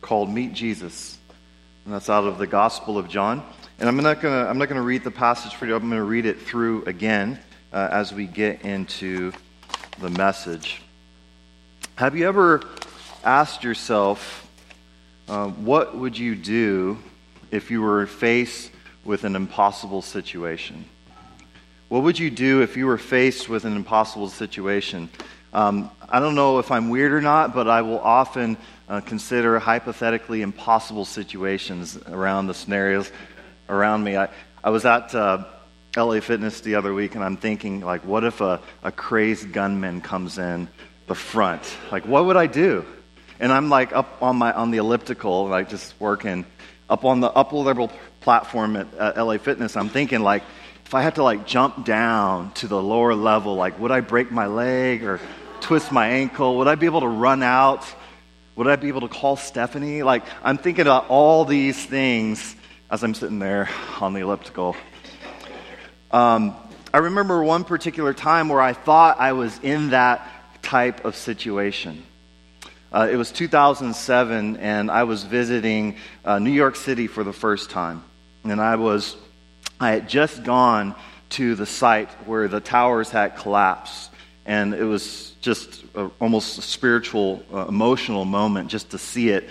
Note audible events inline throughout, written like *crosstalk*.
called Meet Jesus. And that's out of the Gospel of John. And I'm not going to I'm not going to read the passage for you. I'm going to read it through again uh, as we get into the message. Have you ever asked yourself, uh, what would you do if you were faced with an impossible situation? What would you do if you were faced with an impossible situation? Um, I don't know if I'm weird or not, but I will often uh, consider hypothetically impossible situations around the scenarios around me. I, I was at uh, LA Fitness the other week, and I'm thinking, like, what if a, a crazed gunman comes in the front? Like, what would I do? And I'm like up on my on the elliptical, like just working up on the upper level platform at, at LA Fitness. I'm thinking, like, if I had to like jump down to the lower level, like would I break my leg or twist my ankle? Would I be able to run out? Would I be able to call Stephanie? Like I'm thinking about all these things as I'm sitting there on the elliptical. Um, I remember one particular time where I thought I was in that type of situation. Uh, it was 2007, and I was visiting uh, New York City for the first time. And I was I had just gone to the site where the towers had collapsed, and it was just a, almost a spiritual, uh, emotional moment just to see it.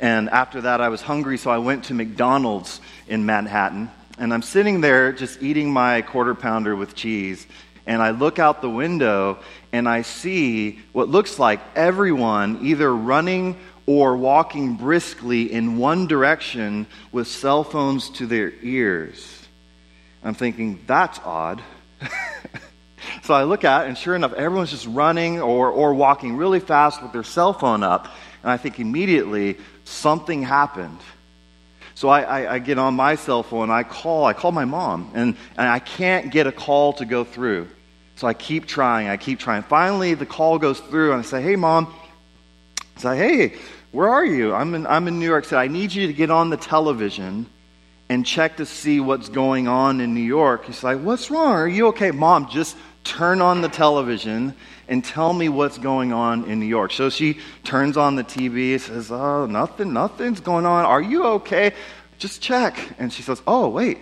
And after that, I was hungry, so I went to McDonald's in Manhattan. And I'm sitting there just eating my quarter pounder with cheese. And I look out the window and I see what looks like everyone either running or walking briskly in one direction with cell phones to their ears. I'm thinking, that's odd. *laughs* so I look at it, and sure enough, everyone's just running or, or walking really fast with their cell phone up. And I think immediately something happened. So I, I, I, get on my cell phone, I call, I call my mom, and, and I can't get a call to go through. So I keep trying, I keep trying. Finally, the call goes through, and I say, Hey, mom. I say, Hey, where are you? I'm in, I'm in New York City. I need you to get on the television and check to see what's going on in New York. He's like, What's wrong? Are you okay? Mom, just turn on the television and tell me what's going on in New York. So she turns on the TV, says, Oh, nothing, nothing's going on. Are you okay? Just check. And she says, Oh, wait,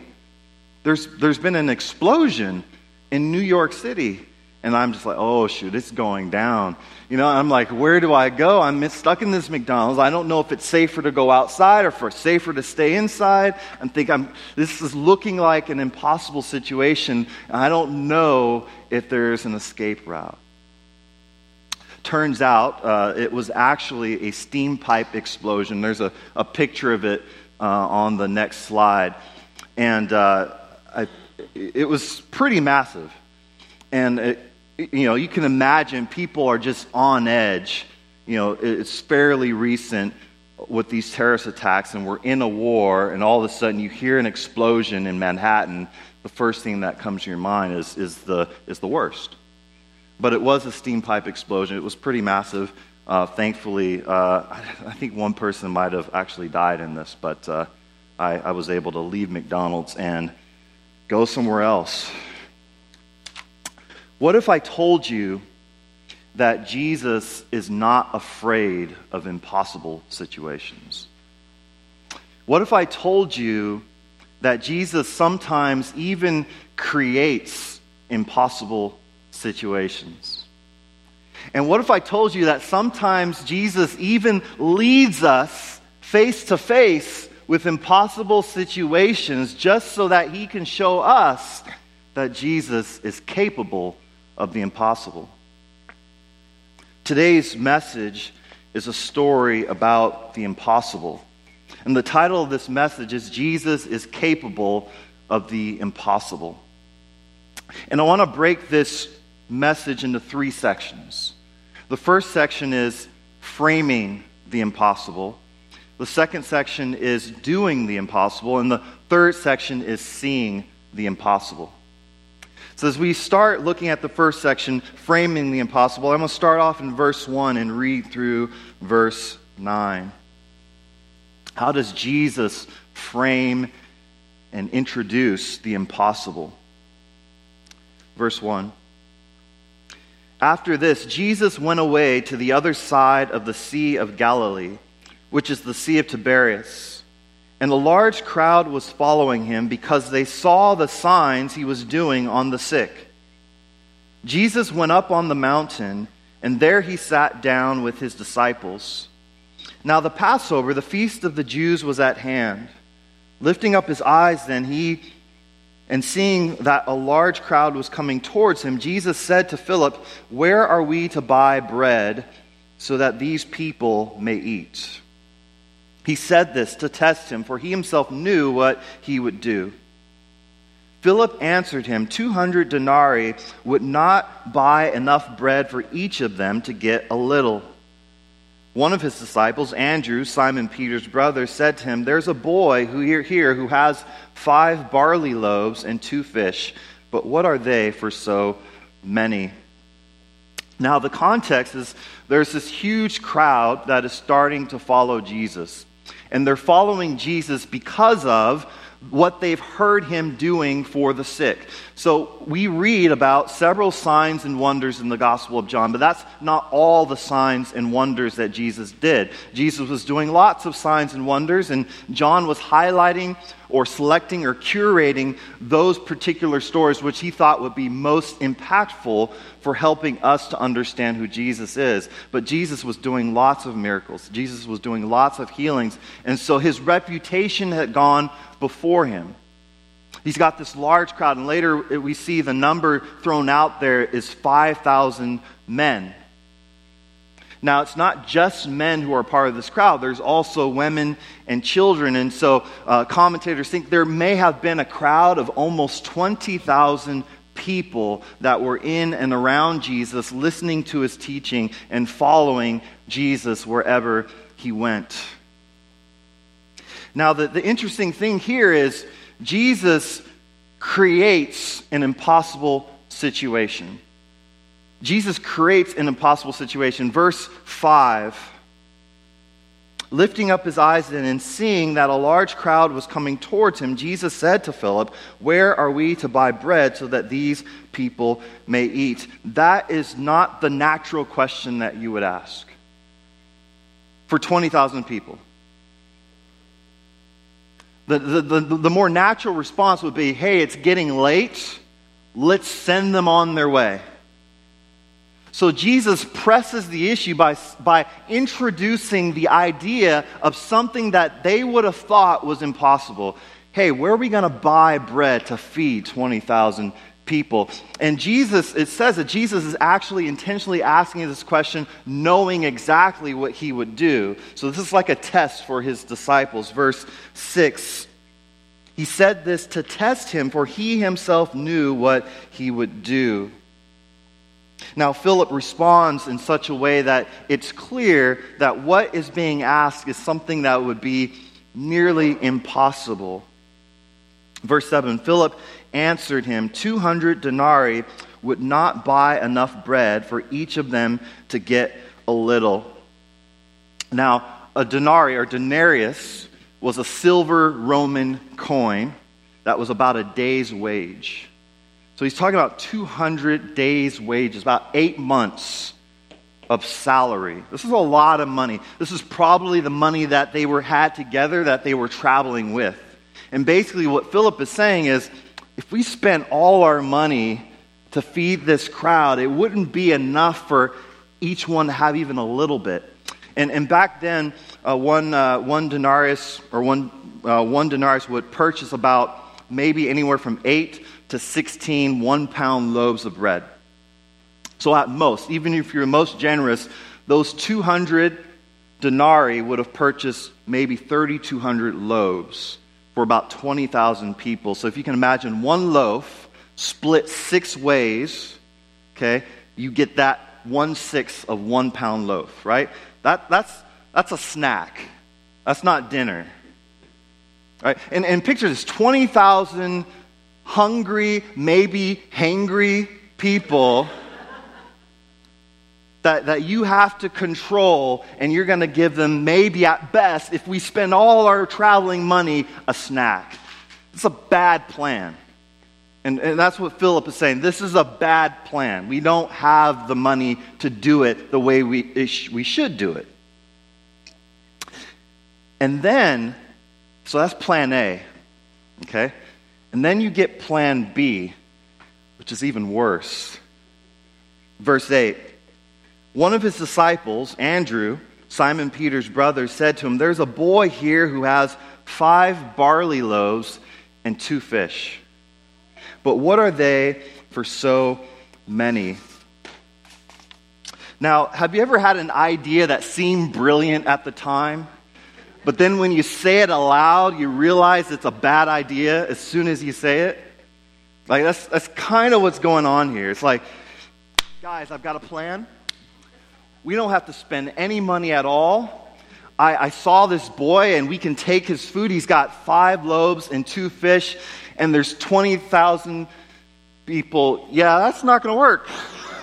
there's, there's been an explosion in New York City. And I'm just like, oh, shoot, it's going down. You know, I'm like, where do I go? I'm stuck in this McDonald's. I don't know if it's safer to go outside or if it's safer to stay inside. I think I'm, this is looking like an impossible situation. I don't know if there's an escape route. Turns out uh, it was actually a steam pipe explosion. There's a, a picture of it uh, on the next slide. And uh, I, it was pretty massive. And it, you know, you can imagine people are just on edge. You know, it's fairly recent with these terrorist attacks, and we're in a war, and all of a sudden you hear an explosion in Manhattan. The first thing that comes to your mind is, is, the, is the worst. But it was a steam pipe explosion. It was pretty massive. Uh, thankfully, uh, I, think one person might have actually died in this, but uh, I, I was able to leave McDonald's and go somewhere else what if I told you that Jesus is not afraid of impossible situations? What if I told you that Jesus sometimes even creates impossible situations? And what if I told you that sometimes Jesus even leads us face to face with impossible situations just so that he can show us that Jesus is capable of the impossible. Today's message is a story about the impossible. And the title of this message is Jesus is Capable of the Impossible. And I want to break this message into three sections. The first section is framing the impossible. The second section is doing the impossible. And the third section is seeing the impossible. So, as we start looking at the first section, framing the impossible, I'm going to start off in verse 1 and read through verse 9. How does Jesus frame and introduce the impossible? Verse 1. After this, Jesus went away to the other side of the Sea of Galilee, which is the Sea of Tiberias. And a large crowd was following him because they saw the signs he was doing on the sick. Jesus went up on the mountain, and there he sat down with his disciples. Now the Passover, the feast of the Jews, was at hand. Lifting up his eyes, then he and seeing that a large crowd was coming towards him, Jesus said to Philip, Where are we to buy bread so that these people may eat? He said this to test him, for he himself knew what he would do. Philip answered him, 200 denarii would not buy enough bread for each of them to get a little. One of his disciples, Andrew, Simon Peter's brother, said to him, There's a boy who here, here who has five barley loaves and two fish, but what are they for so many? Now, the context is there's this huge crowd that is starting to follow Jesus. And they're following Jesus because of what they've heard him doing for the sick. So we read about several signs and wonders in the Gospel of John, but that's not all the signs and wonders that Jesus did. Jesus was doing lots of signs and wonders, and John was highlighting or selecting or curating those particular stories which he thought would be most impactful for helping us to understand who Jesus is. But Jesus was doing lots of miracles, Jesus was doing lots of healings, and so his reputation had gone before him. He's got this large crowd, and later we see the number thrown out there is 5,000 men. Now, it's not just men who are part of this crowd, there's also women and children. And so uh, commentators think there may have been a crowd of almost 20,000 people that were in and around Jesus, listening to his teaching and following Jesus wherever he went. Now, the, the interesting thing here is Jesus creates an impossible situation. Jesus creates an impossible situation. Verse 5 Lifting up his eyes then and seeing that a large crowd was coming towards him, Jesus said to Philip, Where are we to buy bread so that these people may eat? That is not the natural question that you would ask for 20,000 people. The, the, the, the more natural response would be hey, it's getting late. Let's send them on their way. So Jesus presses the issue by, by introducing the idea of something that they would have thought was impossible. Hey, where are we going to buy bread to feed 20,000 people? And Jesus, it says that Jesus is actually intentionally asking this question, knowing exactly what he would do. So this is like a test for his disciples. Verse 6 He said this to test him, for he himself knew what he would do. Now, Philip responds in such a way that it's clear that what is being asked is something that would be nearly impossible. Verse 7 Philip answered him, 200 denarii would not buy enough bread for each of them to get a little. Now, a denarii or denarius was a silver Roman coin that was about a day's wage. So he's talking about 200 days' wages, about eight months of salary. This is a lot of money. This is probably the money that they were had together that they were traveling with. And basically, what Philip is saying is if we spent all our money to feed this crowd, it wouldn't be enough for each one to have even a little bit. And, and back then, uh, one, uh, one denarius or one, uh, one denarius would purchase about maybe anywhere from 8 to 16 one pound loaves of bread. So, at most, even if you're most generous, those 200 denarii would have purchased maybe 3,200 loaves for about 20,000 people. So if you can imagine one loaf split six ways, okay, you get that one sixth of one pound loaf, right? That, that's, that's a snack. That's not dinner. Right? And, and picture this 20,000 hungry, maybe hangry people that, that you have to control, and you're going to give them, maybe at best, if we spend all our traveling money, a snack. It's a bad plan. And, and that's what Philip is saying. This is a bad plan. We don't have the money to do it the way we, we should do it. And then, so that's plan A, okay? And then you get plan B, which is even worse. Verse 8 One of his disciples, Andrew, Simon Peter's brother, said to him, There's a boy here who has five barley loaves and two fish. But what are they for so many? Now, have you ever had an idea that seemed brilliant at the time? But then when you say it aloud, you realize it's a bad idea as soon as you say it? Like, that's, that's kind of what's going on here. It's like, guys, I've got a plan. We don't have to spend any money at all. I, I saw this boy, and we can take his food. He's got five loaves and two fish, and there's 20,000 people. Yeah, that's not going to work.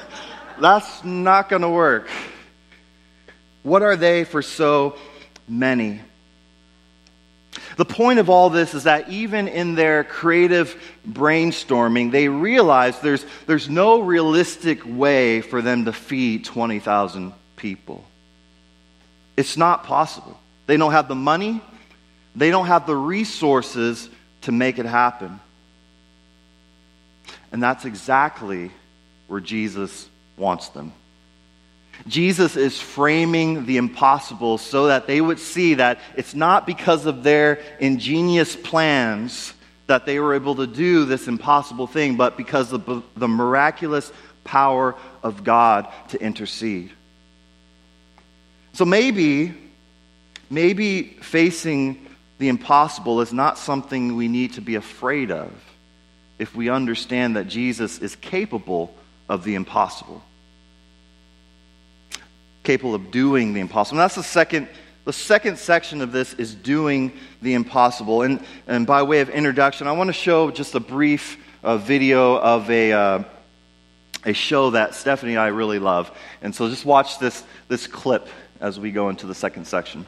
*laughs* that's not going to work. What are they for so many? The point of all this is that even in their creative brainstorming, they realize there's, there's no realistic way for them to feed 20,000 people. It's not possible. They don't have the money, they don't have the resources to make it happen. And that's exactly where Jesus wants them. Jesus is framing the impossible so that they would see that it's not because of their ingenious plans that they were able to do this impossible thing, but because of the miraculous power of God to intercede. So maybe, maybe facing the impossible is not something we need to be afraid of if we understand that Jesus is capable of the impossible capable of doing the impossible. And that's the second, the second section of this is doing the impossible. And, and by way of introduction, I want to show just a brief uh, video of a, uh, a show that Stephanie and I really love. And so just watch this, this clip as we go into the second section.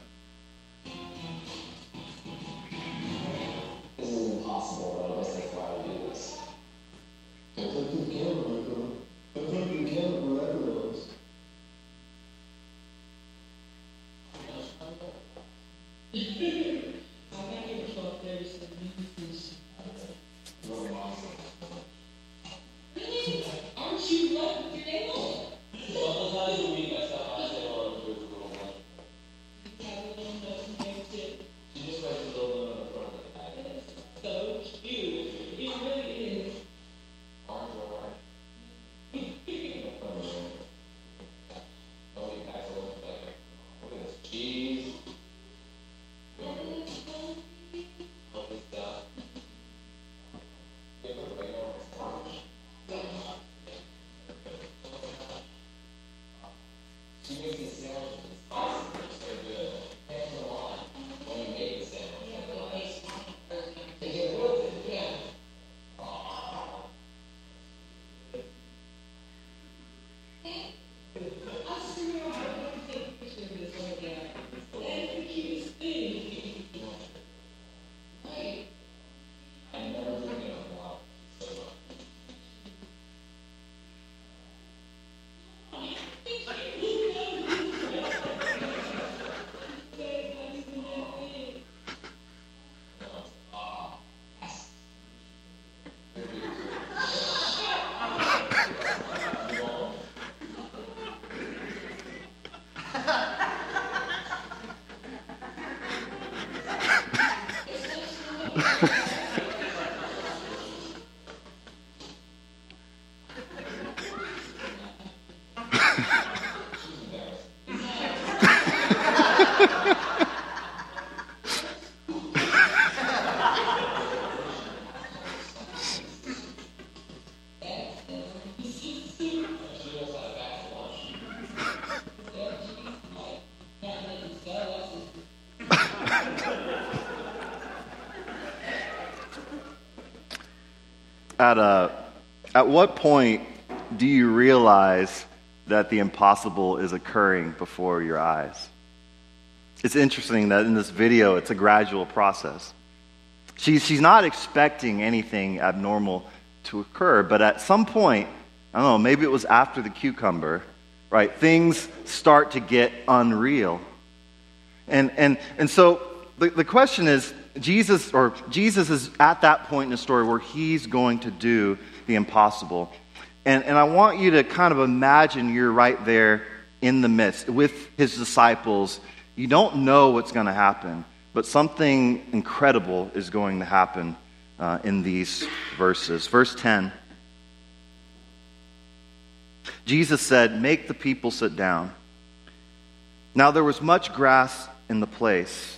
there is a at, a, at what point do you realize that the impossible is occurring before your eyes? It's interesting that in this video, it's a gradual process. She, she's not expecting anything abnormal to occur, but at some point, I don't know, maybe it was after the cucumber, right? Things start to get unreal. And, and, and so the, the question is Jesus, or Jesus is at that point in the story where he's going to do the impossible. And, and I want you to kind of imagine you're right there in the midst with his disciples. You don't know what's going to happen, but something incredible is going to happen uh, in these verses. Verse 10 Jesus said, Make the people sit down. Now there was much grass in the place.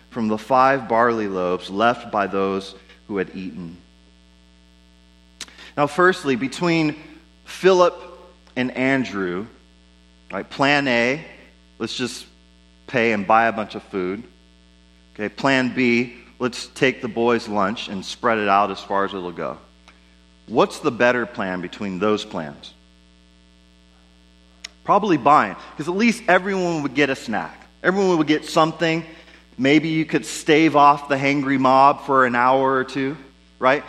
from the five barley loaves left by those who had eaten. Now, firstly, between Philip and Andrew, right, plan A, let's just pay and buy a bunch of food. Okay, plan B, let's take the boys' lunch and spread it out as far as it'll go. What's the better plan between those plans? Probably buying, because at least everyone would get a snack. Everyone would get something. Maybe you could stave off the hangry mob for an hour or two, right?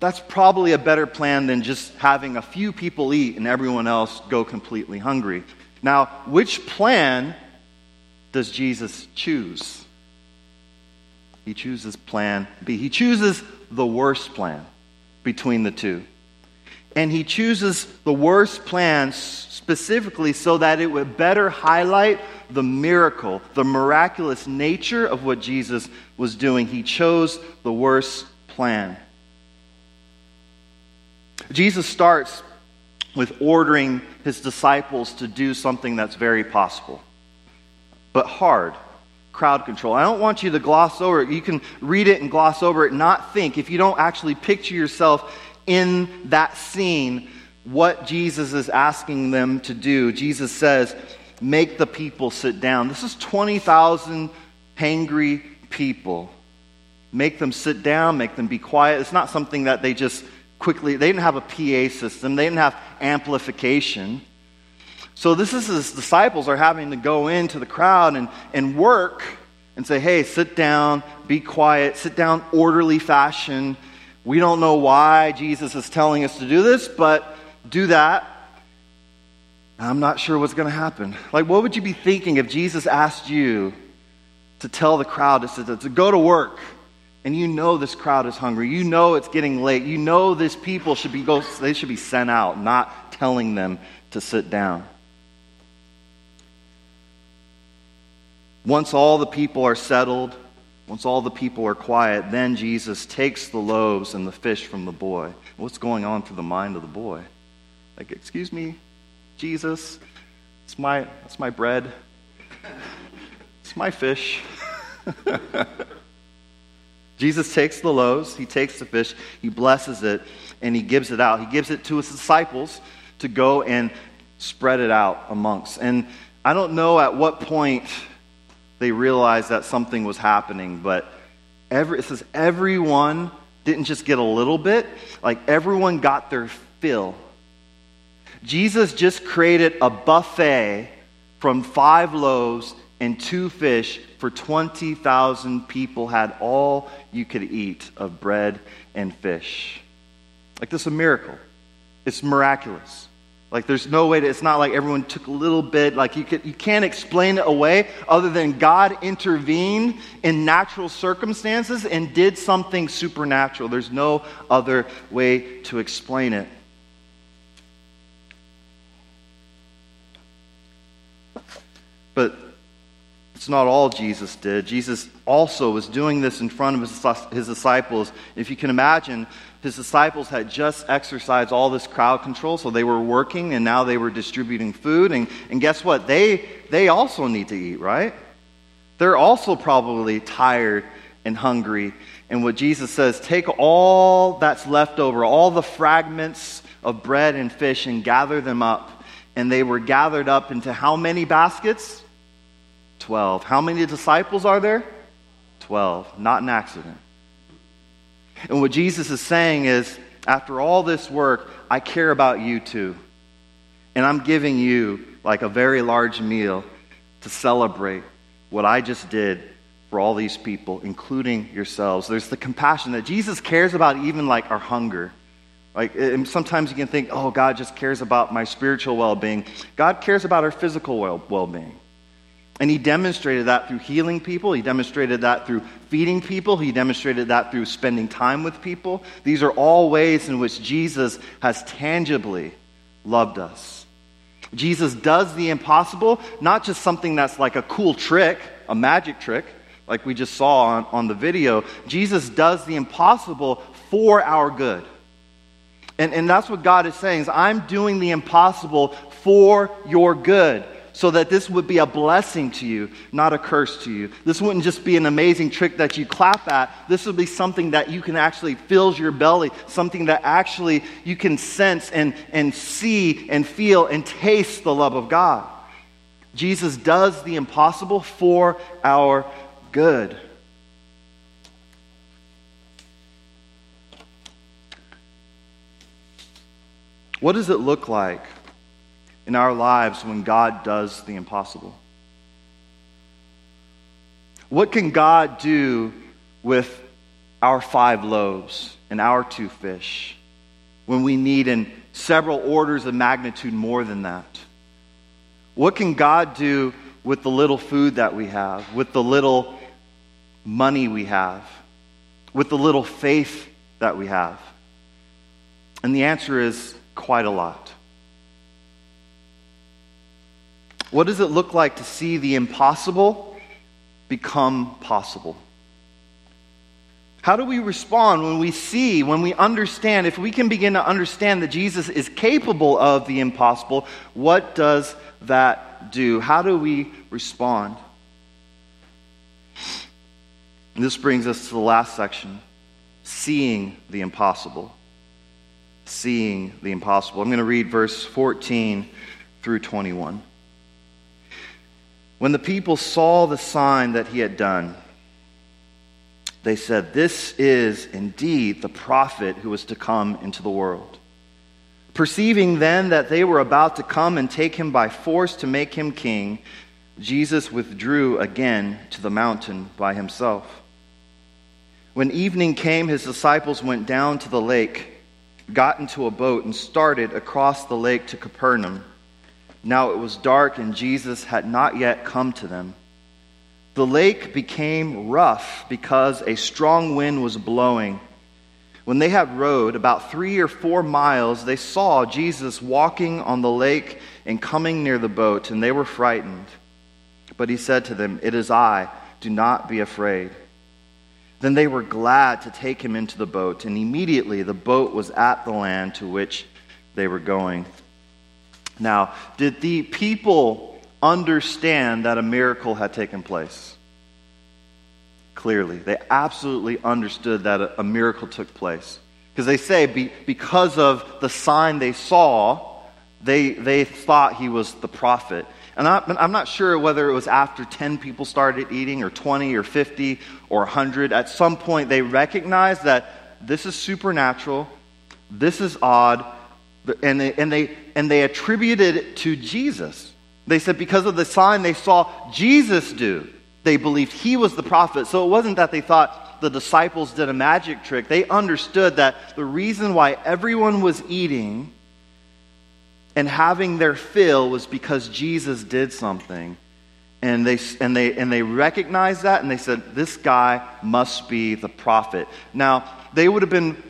That's probably a better plan than just having a few people eat and everyone else go completely hungry. Now, which plan does Jesus choose? He chooses plan B. He chooses the worst plan between the two. And he chooses the worst plan specifically so that it would better highlight the miracle, the miraculous nature of what Jesus was doing. He chose the worst plan. Jesus starts with ordering his disciples to do something that's very possible, but hard crowd control. I don't want you to gloss over it. You can read it and gloss over it, not think. If you don't actually picture yourself in that scene, what Jesus is asking them to do, Jesus says, make the people sit down. This is 20,000 hangry people. Make them sit down, make them be quiet. It's not something that they just quickly, they didn't have a PA system, they didn't have amplification. So, this is his disciples are having to go into the crowd and, and work and say, hey, sit down, be quiet, sit down, orderly fashion. We don't know why Jesus is telling us to do this, but do that. I'm not sure what's going to happen. Like, what would you be thinking if Jesus asked you to tell the crowd to, to, to go to work? And you know this crowd is hungry. You know it's getting late. You know this people should be go, they should be sent out, not telling them to sit down. Once all the people are settled, once all the people are quiet, then Jesus takes the loaves and the fish from the boy. What's going on through the mind of the boy? Like, excuse me, Jesus, it's my, it's my bread, it's my fish. *laughs* Jesus takes the loaves, he takes the fish, he blesses it, and he gives it out. He gives it to his disciples to go and spread it out amongst. And I don't know at what point they realized that something was happening, but every, it says everyone didn't just get a little bit, like everyone got their fill. Jesus just created a buffet from five loaves and two fish for 20,000 people had all you could eat of bread and fish. Like this is a miracle. It's miraculous. Like there's no way to, it's not like everyone took a little bit, like you, could, you can't explain it away other than God intervened in natural circumstances and did something supernatural. There's no other way to explain it. But not all Jesus did. Jesus also was doing this in front of his, his disciples. If you can imagine, his disciples had just exercised all this crowd control, so they were working and now they were distributing food. And, and guess what? They, they also need to eat, right? They're also probably tired and hungry. And what Jesus says, take all that's left over, all the fragments of bread and fish, and gather them up. And they were gathered up into how many baskets? 12. How many disciples are there? 12. Not an accident. And what Jesus is saying is, after all this work, I care about you too. And I'm giving you like a very large meal to celebrate what I just did for all these people, including yourselves. There's the compassion that Jesus cares about, even like our hunger. Like sometimes you can think, oh, God just cares about my spiritual well being. God cares about our physical well being. And he demonstrated that through healing people. He demonstrated that through feeding people. He demonstrated that through spending time with people. These are all ways in which Jesus has tangibly loved us. Jesus does the impossible, not just something that's like a cool trick, a magic trick, like we just saw on, on the video. Jesus does the impossible for our good. And, and that's what God is saying is I'm doing the impossible for your good so that this would be a blessing to you, not a curse to you. This wouldn't just be an amazing trick that you clap at. This would be something that you can actually fills your belly, something that actually you can sense and, and see and feel and taste the love of God. Jesus does the impossible for our good. What does it look like in our lives when God does the impossible? What can God do with our five loaves and our two fish when we need in several orders of magnitude more than that? What can God do with the little food that we have, with the little money we have, with the little faith that we have? And the answer is quite a lot. What does it look like to see the impossible become possible? How do we respond when we see, when we understand, if we can begin to understand that Jesus is capable of the impossible, what does that do? How do we respond? And this brings us to the last section seeing the impossible. Seeing the impossible. I'm going to read verse 14 through 21. When the people saw the sign that he had done, they said, This is indeed the prophet who was to come into the world. Perceiving then that they were about to come and take him by force to make him king, Jesus withdrew again to the mountain by himself. When evening came, his disciples went down to the lake, got into a boat, and started across the lake to Capernaum. Now it was dark, and Jesus had not yet come to them. The lake became rough because a strong wind was blowing. When they had rowed about three or four miles, they saw Jesus walking on the lake and coming near the boat, and they were frightened. But he said to them, It is I, do not be afraid. Then they were glad to take him into the boat, and immediately the boat was at the land to which they were going. Now, did the people understand that a miracle had taken place? Clearly. They absolutely understood that a, miracle took place. Because they say be, because of the sign they saw, they, they thought he was the prophet. And I'm not sure whether it was after 10 people started eating, or 20, or 50, or 100. At some point, they recognized that this is supernatural, this is odd, and they, and they, and they attributed it to Jesus. They said because of the sign they saw Jesus do, they believed he was the prophet. So it wasn't that they thought the disciples did a magic trick. They understood that the reason why everyone was eating and having their fill was because Jesus did something. And they, and, they, and they recognized that and they said, This guy must be the prophet. Now, they would have been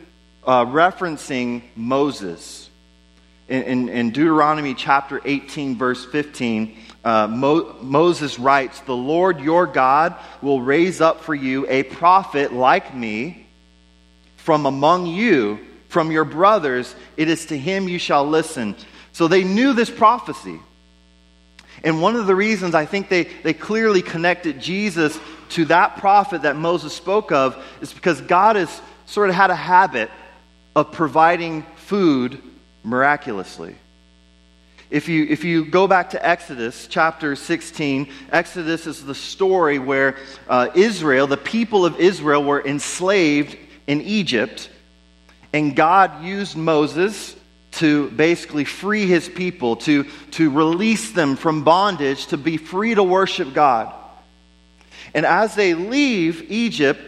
uh, referencing Moses in, in, Deuteronomy chapter 18, verse 15, uh, Mo, Moses writes, The Lord your God will raise up for you a prophet like me from among you, from your brothers. It is to him you shall listen. So they knew this prophecy. And one of the reasons I think they, they clearly connected Jesus to that prophet that Moses spoke of is because God has sort of had a habit of providing food miraculously. If you, if you go back to Exodus chapter 16, Exodus is the story where uh, Israel, the people of Israel, were enslaved in Egypt, and God used Moses to basically free his people, to, to release them from bondage, to be free to worship God. And as they leave Egypt,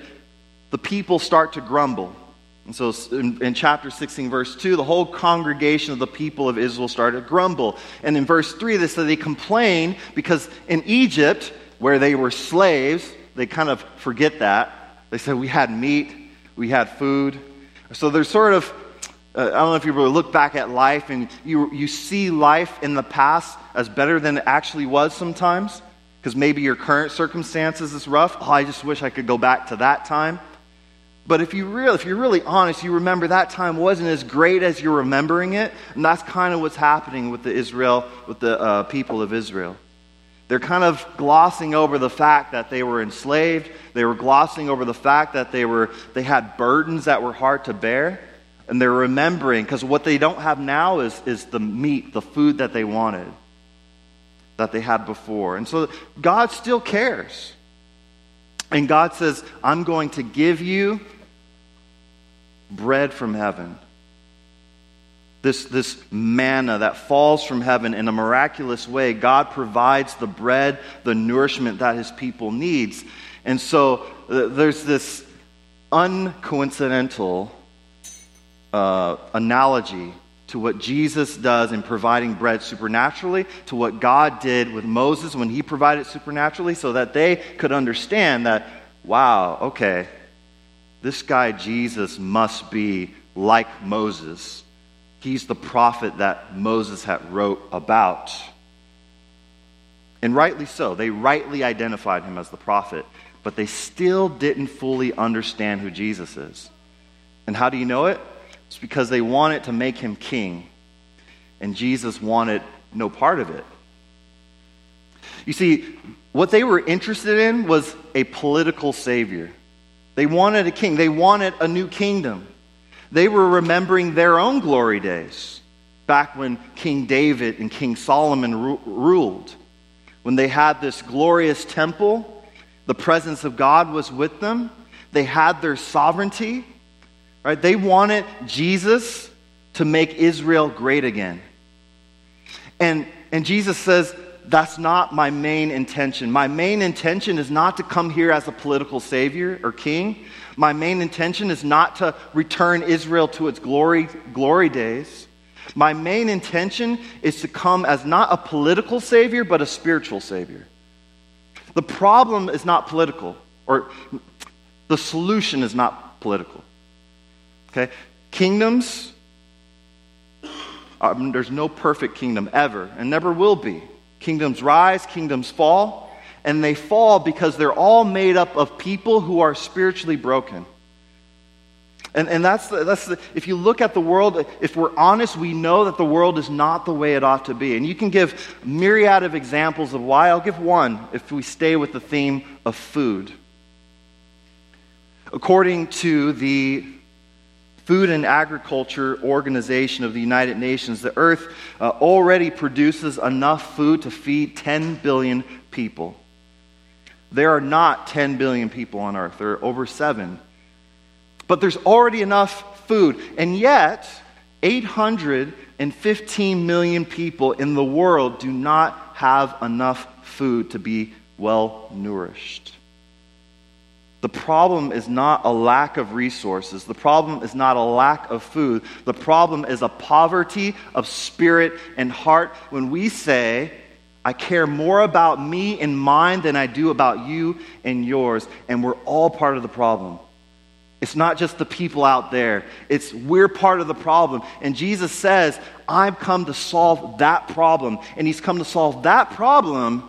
the people start to grumble. And so in, in, chapter 16, verse 2, the whole congregation of the people of Israel started to grumble. And in verse 3, they said they complain because in Egypt, where they were slaves, they kind of forget that. They said, We had meat, we had food. So there's sort of, uh, I don't know if you ever look back at life and you, you see life in the past as better than it actually was sometimes, because maybe your current circumstances is rough. Oh, I just wish I could go back to that time. But if, you really, if you're really honest, you remember that time wasn't as great as you're remembering it. And that's kind of what's happening with the Israel, with the uh, people of Israel. They're kind of glossing over the fact that they were enslaved. They were glossing over the fact that they, were, they had burdens that were hard to bear. And they're remembering, because what they don't have now is, is the meat, the food that they wanted, that they had before. And so God still cares. And God says, I'm going to give you bread from heaven. This, this manna that falls from heaven in a miraculous way, God provides the bread, the nourishment that his people needs. And so uh, there's this uncoincidental uh, analogy to what Jesus does in providing bread supernaturally, to what God did with Moses when he provided supernaturally, so that they could understand that, wow, okay, this guy Jesus must be like Moses. He's the prophet that Moses had wrote about. And rightly so. They rightly identified him as the prophet, but they still didn't fully understand who Jesus is. And how do you know it? It's because they wanted to make him king, and Jesus wanted no part of it. You see, what they were interested in was a political savior. They wanted a king, they wanted a new kingdom. They were remembering their own glory days, back when King David and King Solomon ru- ruled. When they had this glorious temple, the presence of God was with them, they had their sovereignty. Right? They wanted Jesus to make Israel great again. And, and Jesus says, that's not my main intention. My main intention is not to come here as a political savior or king. My main intention is not to return Israel to its glory, glory days. My main intention is to come as not a political savior, but a spiritual savior. The problem is not political, or the solution is not political. Okay? Kingdoms, um, there's no perfect kingdom ever, and never will be. Kingdoms rise, kingdoms fall, and they fall because they're all made up of people who are spiritually broken. And, and that's, the, that's the, if you look at the world, if we're honest, we know that the world is not the way it ought to be. And you can give myriad of examples of why. I'll give one if we stay with the theme of food. According to the Food and Agriculture Organization of the United Nations, the earth uh, already produces enough food to feed 10 billion people. There are not 10 billion people on earth, there are over 7. But there's already enough food, and yet 815 million people in the world do not have enough food to be well nourished. The problem is not a lack of resources. The problem is not a lack of food. The problem is a poverty of spirit and heart when we say, I care more about me and mine than I do about you and yours. And we're all part of the problem. It's not just the people out there, it's we're part of the problem. And Jesus says, I've come to solve that problem. And He's come to solve that problem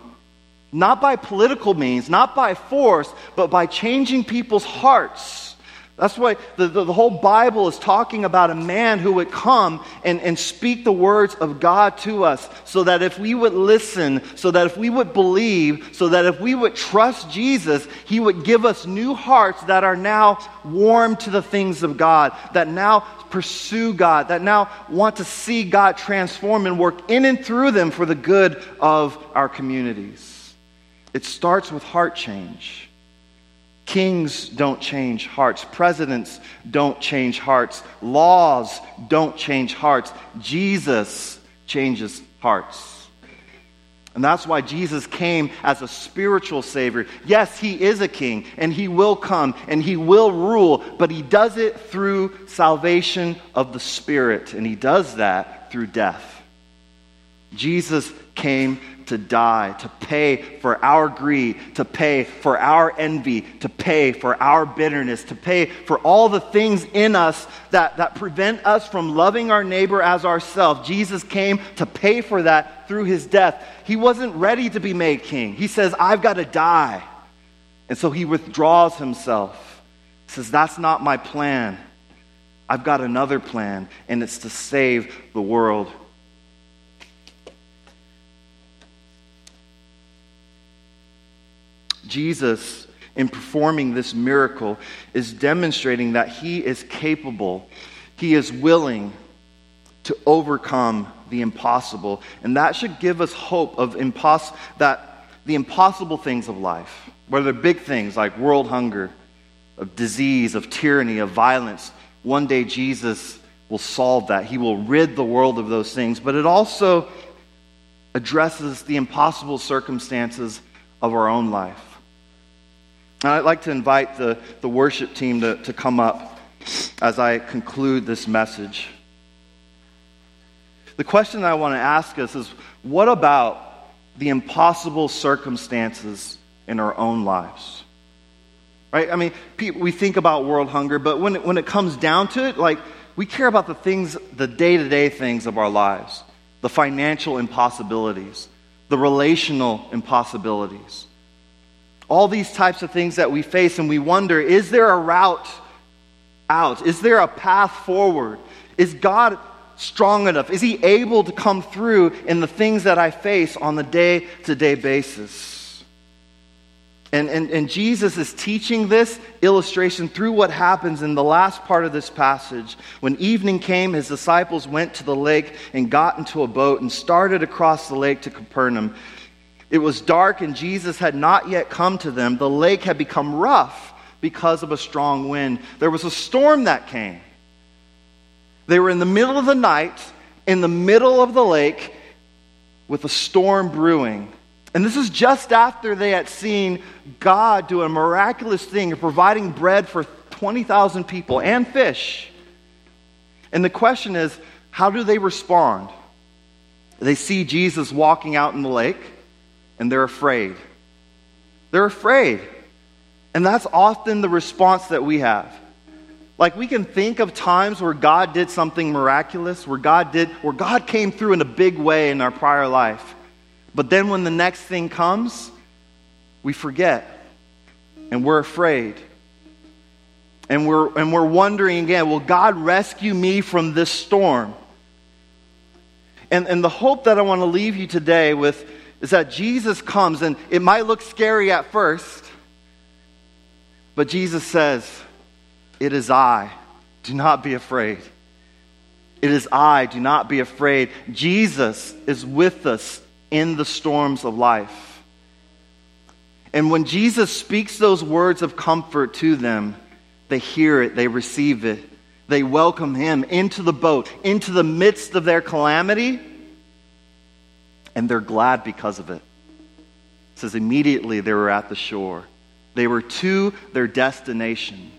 not by political means, not by force, but by changing people's hearts. That's why the, the, the, whole Bible is talking about a man who would come and, and speak the words of God to us so that if we would listen, so that if we would believe, so that if we would trust Jesus, he would give us new hearts that are now warm to the things of God, that now pursue God, that now want to see God transform and work in and through them for the good of our communities. It starts with heart change. Kings don't change hearts. Presidents don't change hearts. Laws don't change hearts. Jesus changes hearts. And that's why Jesus came as a spiritual Savior. Yes, He is a King, and He will come, and He will rule, but He does it through salvation of the Spirit, and He does that through death. Jesus came to die, to pay for our greed, to pay for our envy, to pay for our bitterness, to pay for all the things in us that, that prevent us from loving our neighbor as ourselves. Jesus came to pay for that through his death. He wasn't ready to be made king. He says, I've got to die. And so he withdraws himself. He says, That's not my plan. I've got another plan, and it's to save the world. Jesus, in performing this miracle, is demonstrating that he is capable, he is willing to overcome the impossible. And that should give us hope of impos- that the impossible things of life, whether they're big things like world hunger, of disease, of tyranny, of violence, one day Jesus will solve that. He will rid the world of those things. But it also addresses the impossible circumstances of our own life. I'd like to invite the, the worship team to, to come up as I conclude this message. The question I want to ask us is what about the impossible circumstances in our own lives? Right? I mean, we think about world hunger, but when it, when it comes down to it, like, we care about the things, the day to day things of our lives, the financial impossibilities, the relational impossibilities all these types of things that we face, and we wonder is there a route out? Is there a path forward? Is God strong enough? Is He able to come through in the things that I face on the day to day basis? And, and, and Jesus is teaching this illustration through what happens in the last part of this passage. When evening came, his disciples went to the lake and got into a boat and started across the lake to Capernaum. It was dark and Jesus had not yet come to them. The lake had become rough because of a strong wind. There was a storm that came. They were in the middle of the night, in the middle of the lake, with a storm brewing. And this is just after they had seen God do a miraculous thing of providing bread for 20,000 people and fish. And the question is, how do they respond? They see Jesus walking out in the lake and they're afraid. They're afraid. And that's often the response that we have. Like we can think of times where God did something miraculous, where God did where God came through in a big way in our prior life. But then when the next thing comes, we forget. And we're afraid. And we're and we're wondering again, will God rescue me from this storm? And and the hope that I want to leave you today with is that Jesus comes, and it might look scary at first, but Jesus says, It is I. Do not be afraid. It is I. Do not be afraid. Jesus is with us in the storms of life. And when Jesus speaks those words of comfort to them, they hear it, they receive it, they welcome him into the boat, into the midst of their calamity and they're glad because of it. It says immediately they were at the shore. They were to their destination.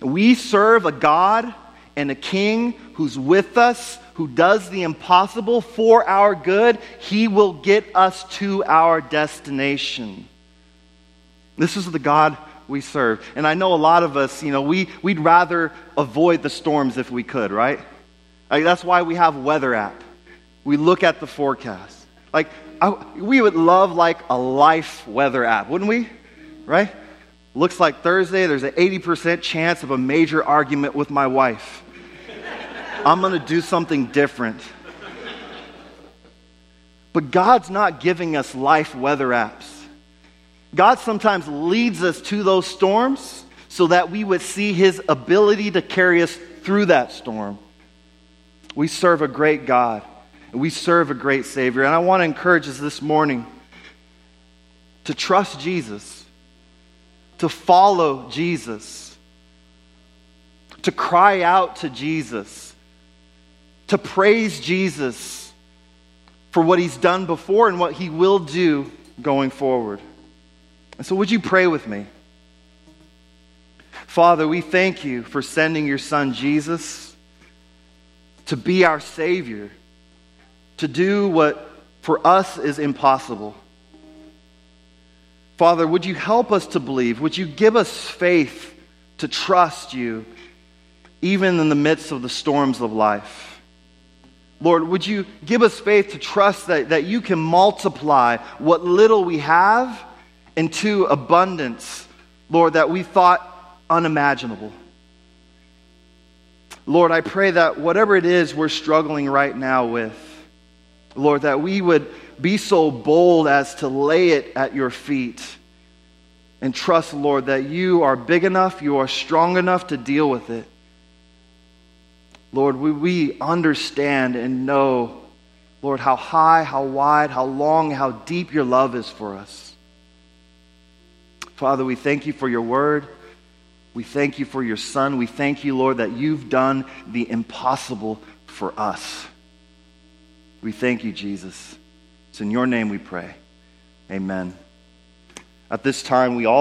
We serve a God and a king who's with us, who does the impossible for our good. He will get us to our destination. This is the God we serve. And I know a lot of us, you know, we, we'd rather avoid the storms if we could, right? That's why we have weather app we look at the forecast. Like, I, we would love like a life weather app, wouldn't we? Right? Looks like Thursday, there's an 80% chance of a major argument with my wife. I'm going to do something different. But God's not giving us life weather apps. God sometimes leads us to those storms so that we would see his ability to carry us through that storm. We serve a great God. We serve a great Savior. And I want to encourage us this morning to trust Jesus. to follow Jesus, to cry out to Jesus, to praise Jesus for what he's done before and what he will do going forward. And so, would you pray with me? Father, we thank you for sending your son Jesus to be our Savior, to do what for us is impossible. Father, would you help us to believe? Would you give us faith to trust you even in the midst of the storms of life? Lord, would you give us faith to trust that, that you can multiply what little we have into abundance, Lord, that we thought unimaginable? Lord, I pray that whatever it is we're struggling right now with, Lord, that we would be so bold as to lay it at your feet and trust, Lord, that you are big enough, you are strong enough to deal with it. Lord, we, we understand and know, Lord, how high, how wide, how long, how deep your love is for us. Father, we thank you for your word. We thank you for your son. We thank you, Lord, that you've done the impossible for us. We thank you, Jesus. It's in your name we pray. Amen. At this time, we all